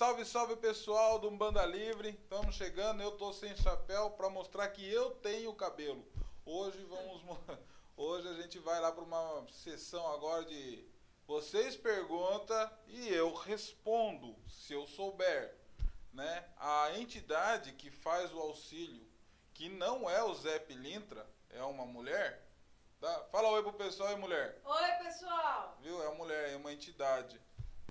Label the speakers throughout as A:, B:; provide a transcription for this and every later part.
A: salve, salve pessoal do Banda Livre. Estamos chegando, eu tô sem chapéu para mostrar que eu tenho cabelo. Hoje vamos hoje a gente vai lá para uma sessão agora de vocês perguntam e eu respondo, se eu souber, né? A entidade que faz o auxílio, que não é o Zé Pilintra, é uma mulher. Tá? Fala oi pro pessoal, é mulher.
B: Oi, pessoal.
A: Viu? É uma mulher, é uma entidade.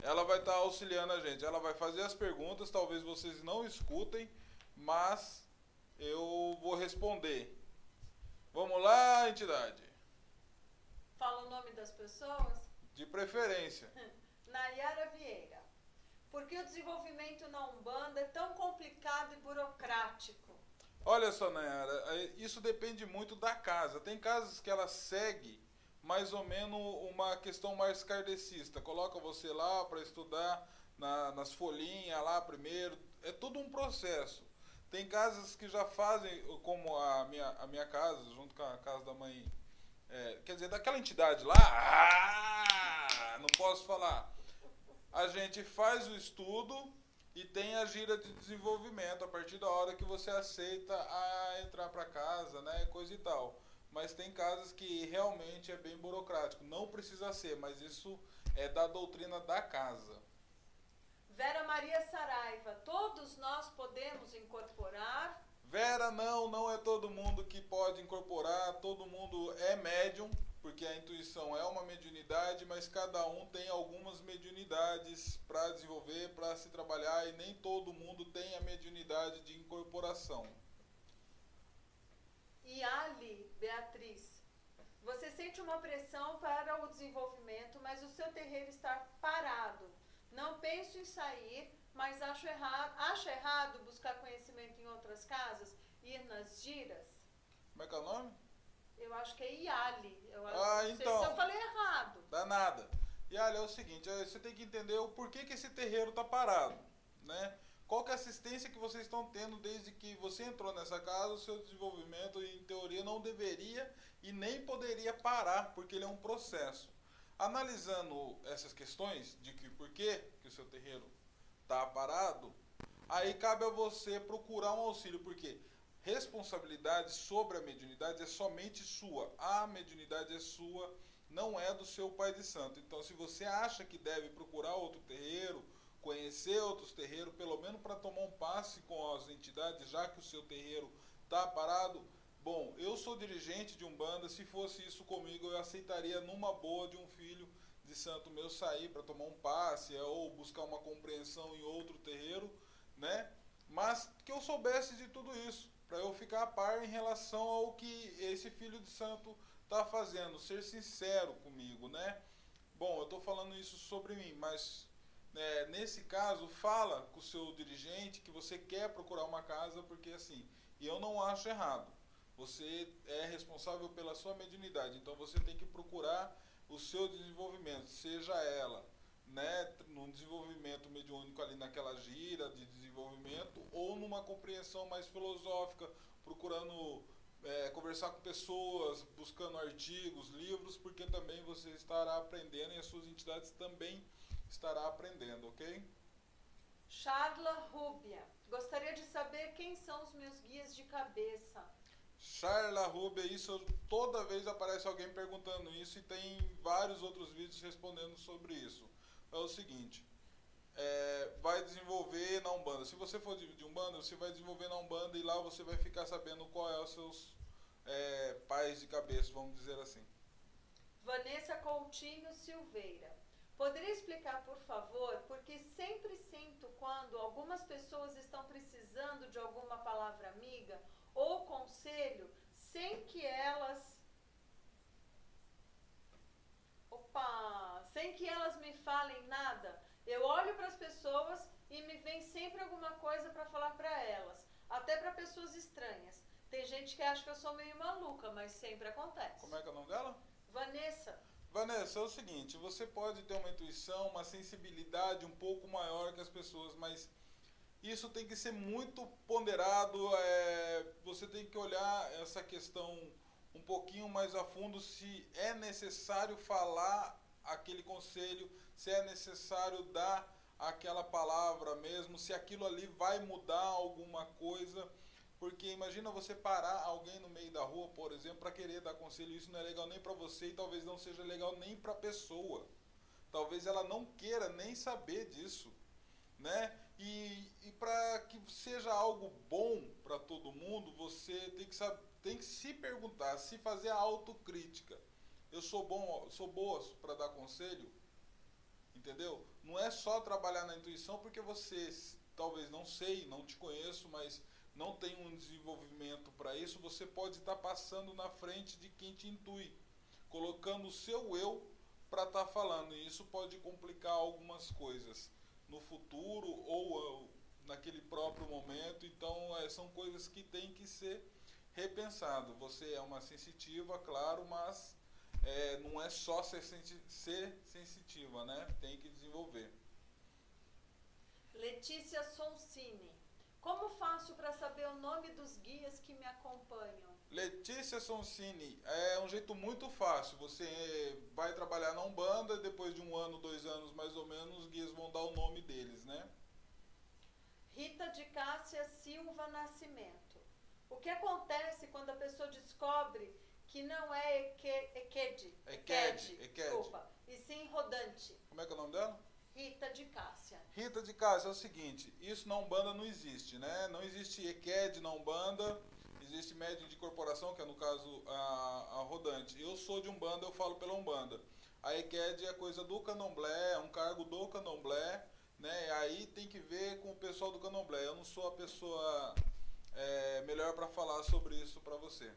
A: Ela vai estar tá auxiliando a gente. Ela vai fazer as perguntas, talvez vocês não escutem, mas eu vou responder. Vamos lá, entidade.
B: Fala o nome das pessoas?
A: De preferência.
B: Nayara Vieira. Por que o desenvolvimento na Umbanda é tão complicado e burocrático?
A: Olha só, Nayara, é, isso depende muito da casa. Tem casas que ela segue mais ou menos uma questão mais kardecista. Coloca você lá para estudar na, nas folhinhas lá primeiro. É tudo um processo. Tem casas que já fazem, como a minha, a minha casa, junto com a casa da mãe. É, quer dizer, daquela entidade lá. Ah, não posso falar. A gente faz o estudo e tem a gira de desenvolvimento a partir da hora que você aceita a entrar para casa, né, coisa e tal mas tem casos que realmente é bem burocrático. Não precisa ser, mas isso é da doutrina da casa.
B: Vera Maria Saraiva, todos nós podemos incorporar?
A: Vera, não, não é todo mundo que pode incorporar, todo mundo é médium, porque a intuição é uma mediunidade, mas cada um tem algumas mediunidades para desenvolver, para se trabalhar, e nem todo mundo tem a mediunidade de incorporação.
B: E Ali Beatriz, você sente uma pressão para o desenvolvimento, mas o seu terreiro está parado. Não penso em sair, mas acho errado, acho errado buscar conhecimento em outras casas, ir nas giras.
A: Como é que é o nome?
B: Eu acho que é Iali. Eu
A: ah,
B: não
A: então.
B: se eu falei errado.
A: Dá nada. Iali é o seguinte, é, você tem que entender o porquê que esse terreiro está parado, né? Qual é a assistência que vocês estão tendo desde que você entrou nessa casa? O seu desenvolvimento, em teoria, não deveria e nem poderia parar, porque ele é um processo. Analisando essas questões de que por que o seu terreiro está parado, aí cabe a você procurar um auxílio, porque responsabilidade sobre a mediunidade é somente sua. A mediunidade é sua, não é do seu pai de santo. Então, se você acha que deve procurar outro terreiro, conhecer outros terreiros, pelo menos para tomar um passe com as entidades, já que o seu terreiro está parado. Bom, eu sou dirigente de Umbanda, se fosse isso comigo, eu aceitaria numa boa de um filho de santo meu sair para tomar um passe é, ou buscar uma compreensão em outro terreiro, né? Mas que eu soubesse de tudo isso, para eu ficar a par em relação ao que esse filho de santo está fazendo, ser sincero comigo, né? Bom, eu estou falando isso sobre mim, mas é, nesse caso, fala com o seu dirigente que você quer procurar uma casa, porque assim, e eu não acho errado. Você é responsável pela sua mediunidade, então você tem que procurar o seu desenvolvimento, seja ela né, num desenvolvimento mediúnico ali naquela gira de desenvolvimento, ou numa compreensão mais filosófica, procurando é, conversar com pessoas, buscando artigos, livros, porque também você estará aprendendo e as suas entidades também estará aprendendo, ok?
B: Charla Rúbia. Gostaria de saber quem são os meus guias de cabeça.
A: Charla Rúbia, isso toda vez aparece alguém perguntando isso e tem vários outros vídeos respondendo sobre isso. É o seguinte, é, vai desenvolver na Umbanda. Se você for de, de Umbanda, você vai desenvolver na Umbanda e lá você vai ficar sabendo qual é os seus é, pais de cabeça, vamos dizer assim.
B: Vanessa Coutinho Silveira. Poderia explicar, por favor, porque sempre sinto quando algumas pessoas estão precisando de alguma palavra amiga ou conselho sem que elas. Opa! Sem que elas me falem nada. Eu olho para as pessoas e me vem sempre alguma coisa para falar para elas, até para pessoas estranhas. Tem gente que acha que eu sou meio maluca, mas sempre acontece.
A: Como é que é o nome dela?
B: Vanessa.
A: Vanessa, é o seguinte, você pode ter uma intuição, uma sensibilidade um pouco maior que as pessoas, mas isso tem que ser muito ponderado, é, você tem que olhar essa questão um pouquinho mais a fundo se é necessário falar aquele conselho, se é necessário dar aquela palavra mesmo, se aquilo ali vai mudar alguma coisa. Porque imagina você parar alguém no meio da rua, por exemplo, para querer dar conselho, isso não é legal nem para você e talvez não seja legal nem para a pessoa. Talvez ela não queira nem saber disso, né? E, e para que seja algo bom para todo mundo, você tem que, saber, tem que se perguntar, se fazer a autocrítica. Eu sou bom, sou boa para dar conselho? Entendeu? Não é só trabalhar na intuição porque você talvez não sei, não te conheço, mas não tem um desenvolvimento para isso, você pode estar tá passando na frente de quem te intui, colocando o seu eu para estar tá falando. E isso pode complicar algumas coisas no futuro ou naquele próprio momento. Então, é, são coisas que têm que ser repensado. Você é uma sensitiva, claro, mas é, não é só ser, ser sensitiva, né? Tem que desenvolver.
B: Letícia Sonsini. Como faço para saber o nome dos guias que me acompanham?
A: Letícia Sonsini, é um jeito muito fácil. Você vai trabalhar na Umbanda, depois de um ano, dois anos mais ou menos, os guias vão dar o nome deles, né?
B: Rita de Cássia Silva Nascimento. O que acontece quando a pessoa descobre que não é Eked,
A: Eked, Eked,
B: desculpa, e sim rodante?
A: Como é que é o nome dela?
B: Rita de Cássia.
A: Rita de Cássia, é o seguinte, isso na Umbanda não existe, né? Não existe EQED na Umbanda, existe médium de corporação, que é no caso a, a rodante. Eu sou de Umbanda, eu falo pela Umbanda. A EQED é coisa do candomblé, é um cargo do candomblé, né? Aí tem que ver com o pessoal do candomblé. Eu não sou a pessoa é, melhor para falar sobre isso para você.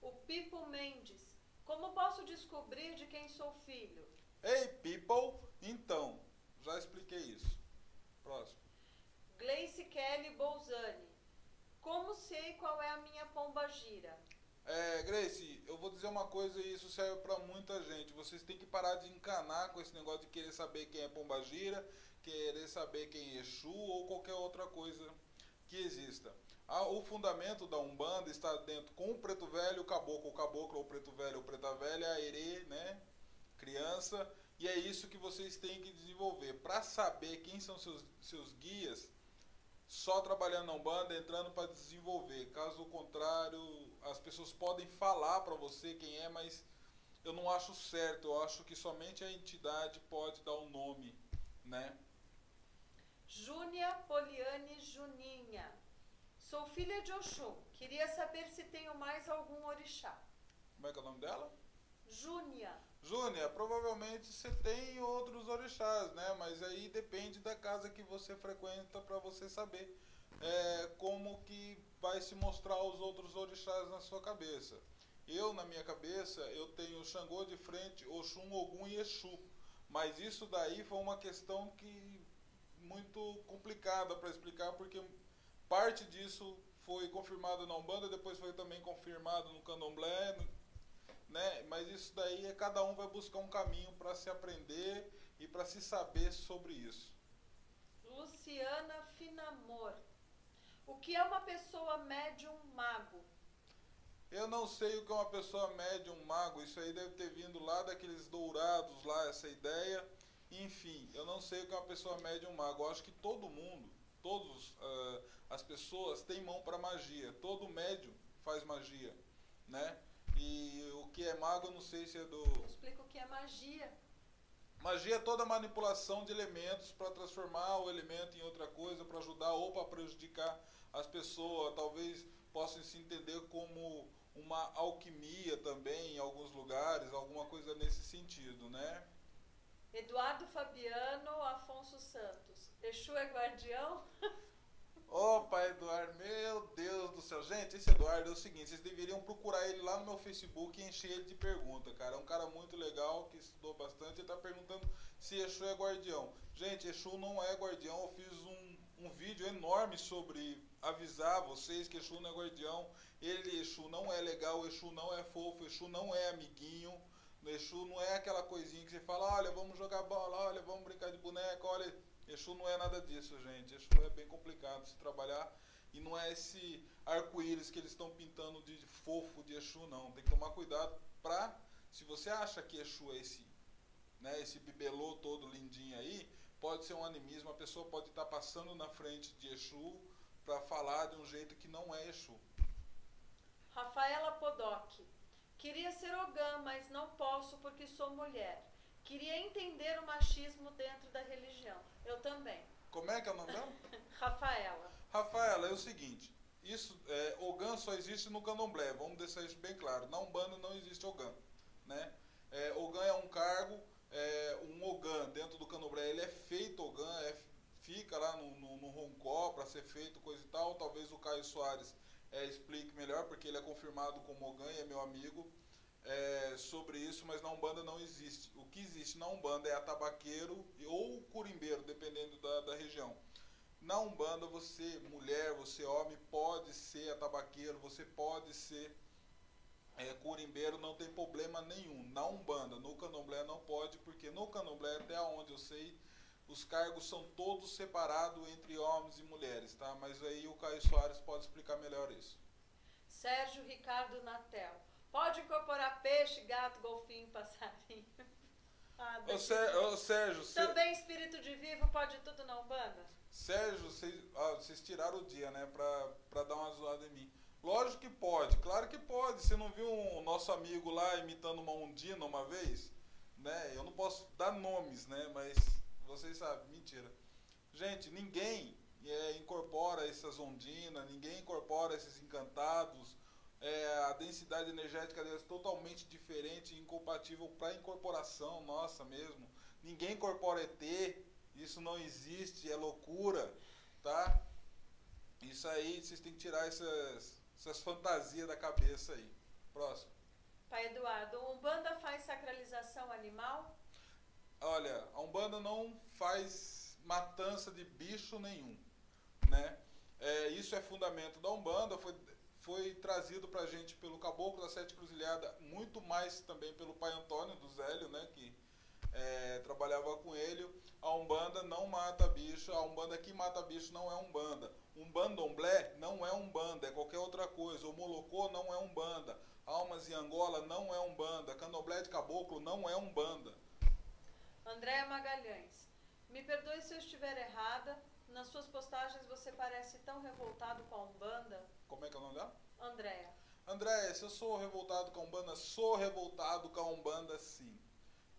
B: O Pipo Mendes. Como posso descobrir de quem sou filho?
A: Ei, people, então, já expliquei isso. Próximo.
B: Gleice Kelly Bolzani. Como sei qual é a minha pomba gira?
A: É, Grace, eu vou dizer uma coisa e isso serve para muita gente. Vocês têm que parar de encanar com esse negócio de querer saber quem é pomba gira, querer saber quem é Exu ou qualquer outra coisa que exista. Ah, o fundamento da Umbanda está dentro com o preto velho, o caboclo, o caboclo, o preto velho, o preta velha, a herê, né? Criança e é isso que vocês têm que desenvolver. Para saber quem são seus, seus guias, só trabalhando na Umbanda, entrando para desenvolver. Caso contrário, as pessoas podem falar para você quem é, mas eu não acho certo. Eu acho que somente a entidade pode dar o um nome, né?
B: Júnia Poliane Juninha. Sou filha de Oxum. Queria saber se tenho mais algum orixá.
A: Como é que é o nome dela?
B: Júnia.
A: Júnia, provavelmente você tem outros orixás, né? Mas aí depende da casa que você frequenta para você saber é, como que vai se mostrar os outros orixás na sua cabeça. Eu, na minha cabeça, eu tenho Xangô de frente, Oxum, Ogum e Exu. Mas isso daí foi uma questão que muito complicada para explicar, porque parte disso foi confirmado na Umbanda, depois foi também confirmado no Candomblé, né? Mas isso daí é cada um vai buscar um caminho para se aprender e para se saber sobre isso.
B: Luciana Finamor. O que é uma pessoa médium mago?
A: Eu não sei o que é uma pessoa médium mago. Isso aí deve ter vindo lá daqueles dourados lá, essa ideia. Enfim, eu não sei o que é uma pessoa médium mago. Eu acho que todo mundo, todas uh, as pessoas têm mão para magia. Todo médium faz magia, né? E o que é mago, eu não sei se é do.
B: Explica o que é magia.
A: Magia é toda manipulação de elementos para transformar o elemento em outra coisa, para ajudar ou para prejudicar as pessoas. Talvez possam se entender como uma alquimia também em alguns lugares, alguma coisa nesse sentido, né?
B: Eduardo Fabiano Afonso Santos. Exu é guardião?
A: Opa, Eduardo, meu Deus do céu. Gente, esse Eduardo é o seguinte, vocês deveriam procurar ele lá no meu Facebook e encher ele de perguntas, cara. É um cara muito legal, que estudou bastante e tá perguntando se Exu é guardião. Gente, Exu não é guardião. Eu fiz um, um vídeo enorme sobre avisar vocês que Exu não é guardião. Ele, Exu, não é legal, Exu não é fofo, Exu não é amiguinho. Exu não é aquela coisinha que você fala, olha, vamos jogar bola, olha, vamos brincar de boneca, olha Exu não é nada disso, gente. Exu é bem complicado se trabalhar. E não é esse arco-íris que eles estão pintando de fofo de Exu, não. Tem que tomar cuidado pra. Se você acha que Exu é esse, né, esse bibelô todo lindinho aí, pode ser um animismo, a pessoa pode estar passando na frente de Exu para falar de um jeito que não é Exu.
B: Rafaela Podoc. Queria ser Ogã, mas não posso porque sou mulher. Queria entender o machismo dentro da religião. Eu também.
A: Como é que é o nome dela?
B: Rafaela.
A: Rafaela, é o seguinte, isso, é, Ogã só existe no candomblé, vamos deixar isso bem claro. Na Umbanda não existe Ogã, né? É, Ogã é um cargo, é, um Ogã dentro do candomblé, ele é feito Ogã, é, fica lá no, no, no Roncó para ser feito, coisa e tal. Talvez o Caio Soares é, explique melhor, porque ele é confirmado como Ogã e é meu amigo é, sobre isso, mas na Umbanda não existe. O que existe na Umbanda é atabaqueiro ou curimbeiro, dependendo da, da região. Na Umbanda, você, mulher, você, homem, pode ser atabaqueiro, você pode ser é, curimbeiro, não tem problema nenhum. Na Umbanda, no Candomblé não pode, porque no Candomblé, até onde eu sei, os cargos são todos separados entre homens e mulheres, tá? Mas aí o Caio Soares pode explicar melhor isso.
B: Sérgio Ricardo Natel. Pode incorporar peixe, gato, golfinho, passarinho.
A: Ah, ô, ô, Sérgio,
B: Também espírito de vivo pode tudo na Umbanda?
A: Sérgio, vocês, ah, tiraram o dia, né, pra, pra dar uma zoada em mim. Lógico que pode, claro que pode. Você não viu um nosso amigo lá imitando uma ondina uma vez? Né? Eu não posso dar nomes, né? Mas vocês sabem, mentira. Gente, ninguém é, incorpora essas ondinas, ninguém incorpora esses encantados. É, a densidade energética deles é totalmente diferente e incompatível para incorporação nossa mesmo. Ninguém incorpora ET, isso não existe, é loucura, tá? Isso aí, vocês têm que tirar essas, essas fantasias da cabeça aí. Próximo.
B: Pai Eduardo, Umbanda faz sacralização animal?
A: Olha, a Umbanda não faz matança de bicho nenhum, né? É, isso é fundamento da Umbanda, foi, foi trazido pra gente pelo Caboclo da Sete Cruzilhada, muito mais também pelo pai Antônio do Zélio, né? Que é, trabalhava com ele. A Umbanda não mata bicho, a Umbanda que mata bicho não é Umbanda. Umbandomblé não é Umbanda, é qualquer outra coisa. O Molocô não é Umbanda. Almas em Angola não é Umbanda. Candomblé de Caboclo não é Umbanda.
B: Andréa Magalhães. Me perdoe se eu estiver errada. Nas suas postagens você parece tão revoltado com a Umbanda.
A: Como é que é o nome dela?
B: Andréa.
A: Andréa, se eu sou revoltado com a Umbanda, sou revoltado com a Umbanda sim.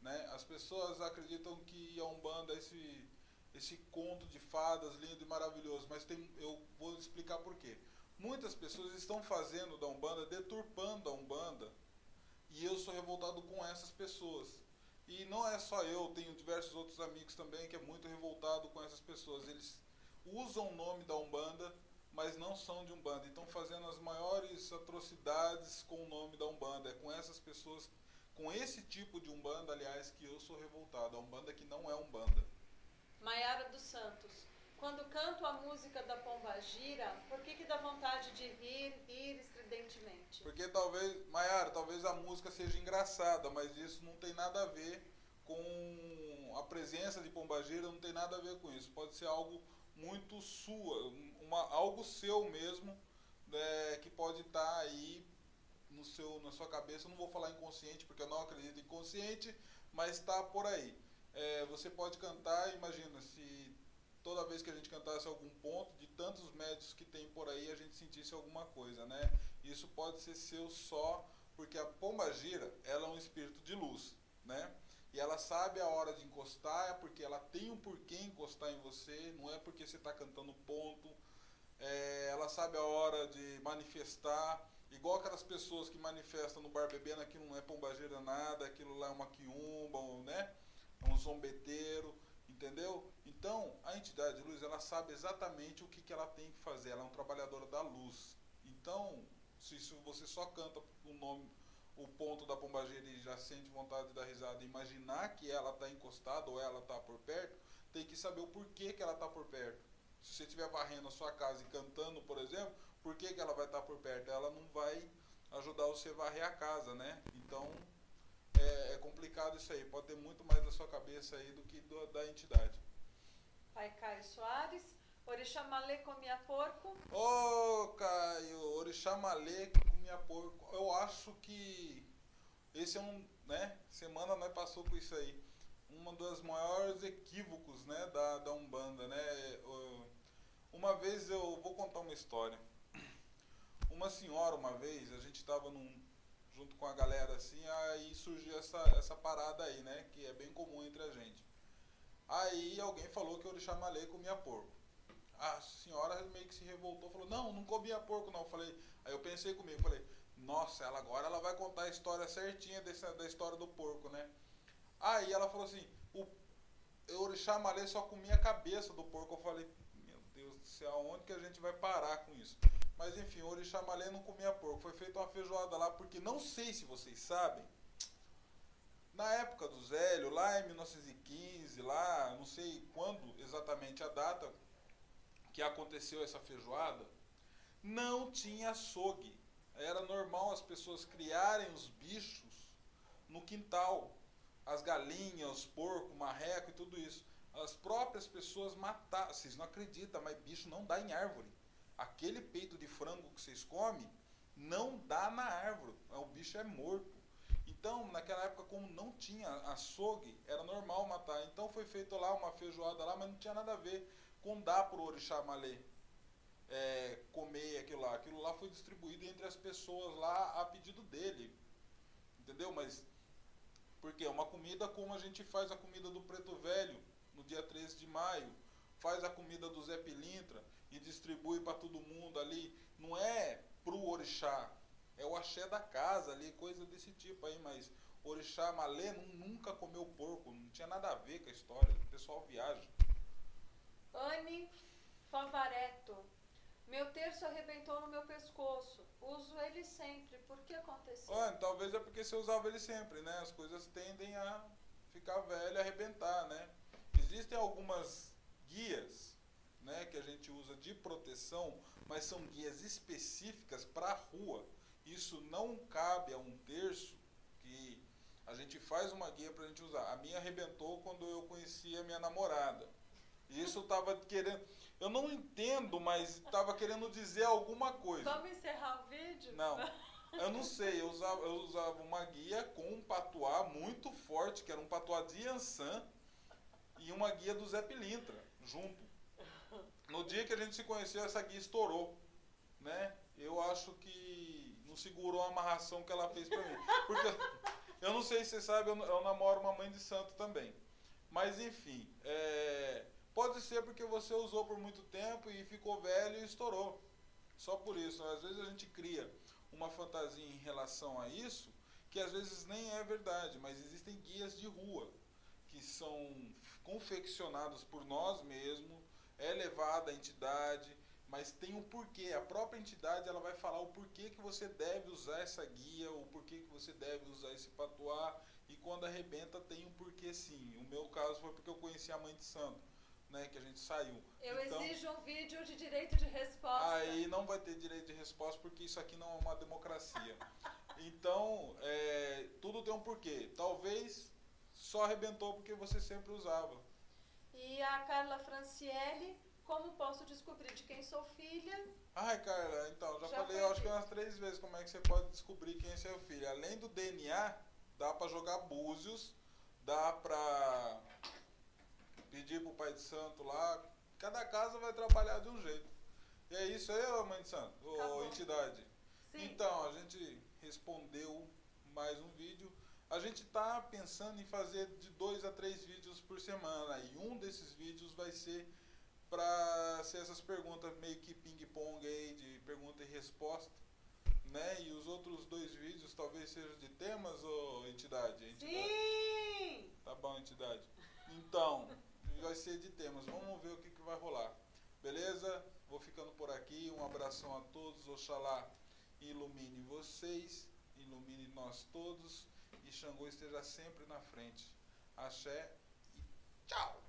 A: Né? As pessoas acreditam que a Umbanda é esse, esse conto de fadas lindo e maravilhoso, mas tem, eu vou explicar por quê. Muitas pessoas estão fazendo da Umbanda, deturpando a Umbanda, e eu sou revoltado com essas pessoas. E não é só eu, tenho diversos outros amigos também que é muito revoltado com essas pessoas. Eles usam o nome da Umbanda, mas não são de Umbanda. Estão fazendo as maiores atrocidades com o nome da Umbanda. É com essas pessoas com esse tipo de Umbanda, aliás, que eu sou revoltado. A Umbanda que não é Umbanda.
B: Maiara dos Santos. Quando canto a música da Pomba Gira, por que, que dá vontade de rir, rir estridentemente?
A: Porque talvez, Maiara, talvez a música seja engraçada, mas isso não tem nada a ver com a presença de Pomba Gira, não tem nada a ver com isso. Pode ser algo muito sua, uma, algo seu mesmo, né, que pode estar tá aí no seu, na sua cabeça, eu não vou falar inconsciente porque eu não acredito em consciente, mas está por aí. É, você pode cantar, imagina, se toda vez que a gente cantasse algum ponto, de tantos médios que tem por aí, a gente sentisse alguma coisa, né? Isso pode ser seu só porque a pomba gira, ela é um espírito de luz, né? E ela sabe a hora de encostar, é porque ela tem um porquê encostar em você, não é porque você está cantando ponto. É, ela sabe a hora de manifestar, Igual aquelas pessoas que manifestam no bar bebendo, aquilo não é pombageira nada, aquilo lá é uma quiumba, né? É um zombeteiro, entendeu? Então, a entidade de luz, ela sabe exatamente o que, que ela tem que fazer. Ela é um trabalhadora da luz. Então, se, se você só canta o nome, o ponto da pombageira e já sente vontade de dar risada imaginar que ela está encostada ou ela está por perto, tem que saber o porquê que ela está por perto. Se você estiver varrendo a sua casa e cantando, por exemplo, por que, que ela vai estar por perto? Ela não vai ajudar você a varrer a casa, né? Então é, é, complicado isso aí. Pode ter muito mais da sua cabeça aí do que do, da entidade.
B: Pai Caio Soares, Orixá Malê comia porco.
A: Ô oh, Caio, Orixá Malê comia porco. Eu acho que esse é um, né? Semana nós passou com isso aí. uma das maiores equívocos né, da, da Umbanda. Né? Uma vez eu vou contar uma história. Uma senhora, uma vez, a gente estava junto com a galera assim, aí surgiu essa, essa parada aí, né? Que é bem comum entre a gente. Aí alguém falou que o Orixá Malê comia porco. A senhora meio que se revoltou, falou, não, não comia porco não. Eu falei, aí eu pensei comigo, falei, nossa, ela agora ela vai contar a história certinha dessa, da história do porco, né? Aí ela falou assim, o Orixá Malê só comia a cabeça do porco. Eu falei, meu Deus do céu, aonde que a gente vai parar com isso? Mas enfim, o Orixá Malê não comia porco. Foi feita uma feijoada lá, porque não sei se vocês sabem, na época do Zélio, lá em 1915, lá, não sei quando exatamente a data que aconteceu essa feijoada, não tinha açougue. Era normal as pessoas criarem os bichos no quintal. As galinhas, os porcos, marreco e tudo isso. As próprias pessoas matavam. Vocês não acreditam, mas bicho não dá em árvore. Aquele peito de frango que vocês comem não dá na árvore. O bicho é morto. Então, naquela época, como não tinha açougue, era normal matar. Então foi feito lá uma feijoada lá, mas não tinha nada a ver com dar para o orixá malê é, comer aquilo lá. Aquilo lá foi distribuído entre as pessoas lá a pedido dele. Entendeu? Mas, porque é uma comida como a gente faz a comida do Preto Velho no dia 13 de maio, faz a comida do Zé Pilintra e distribui para todo mundo ali. Não é pro orixá, é o axé da casa ali, coisa desse tipo aí, mas orixá malê nunca comeu porco, não tinha nada a ver com a história, o pessoal viaja.
B: Anne Favareto. Meu terço arrebentou no meu pescoço. Uso ele sempre. Por que aconteceu?
A: Olha, talvez é porque você usava ele sempre, né? As coisas tendem a ficar velho e arrebentar, né? Existem algumas guias, né, que a gente usa de proteção, mas são guias específicas para a rua. Isso não cabe a um terço que a gente faz uma guia para a gente usar. A minha arrebentou quando eu conheci a minha namorada. Isso estava querendo. Eu não entendo, mas estava querendo dizer alguma coisa.
B: Vamos encerrar o vídeo?
A: Não. Eu não sei, eu usava, eu usava uma guia com um patuá muito forte, que era um patuá de Yansan, e uma guia do Zé Pilintra, junto. No dia que a gente se conheceu, essa guia estourou. Né? Eu acho que não segurou a amarração que ela fez para mim. Porque eu não sei se você sabe, eu, eu namoro uma mãe de santo também. Mas enfim, é, Pode ser porque você usou por muito tempo e ficou velho e estourou. Só por isso. Às vezes a gente cria uma fantasia em relação a isso que às vezes nem é verdade, mas existem guias de rua que são confeccionados por nós mesmos, é levada à entidade, mas tem um porquê. A própria entidade ela vai falar o porquê que você deve usar essa guia, o porquê que você deve usar esse patuá, e quando arrebenta tem um porquê sim. O meu caso foi porque eu conheci a mãe de santo né, que a gente saiu.
B: Eu então, exijo um vídeo de direito de resposta.
A: Aí não vai ter direito de resposta porque isso aqui não é uma democracia. então, é, tudo tem um porquê. Talvez só arrebentou porque você sempre usava.
B: E a Carla Franciele, como posso descobrir de quem sou filha?
A: Ai, Carla, então, já, já falei, eu acho que umas três vezes como é que você pode descobrir quem é seu filho. Além do DNA, dá para jogar búzios, dá para pedir pro Pai de Santo lá. Cada casa vai trabalhar de um jeito. E é isso aí, Mãe de Santo, ou entidade. Sim. Então, a gente respondeu mais um vídeo. A gente está pensando em fazer de dois a três vídeos por semana. E um desses vídeos vai ser para ser essas perguntas meio que ping-pong aí, de pergunta e resposta. Né? E os outros dois vídeos talvez sejam de temas ou entidade? entidade?
B: Sim!
A: Tá bom, entidade. Então, vai ser de temas. Vamos ver o que, que vai rolar. Beleza? Vou ficando por aqui. Um abração a todos. Oxalá ilumine vocês, ilumine nós todos. E Xangô esteja sempre na frente. Axé e tchau!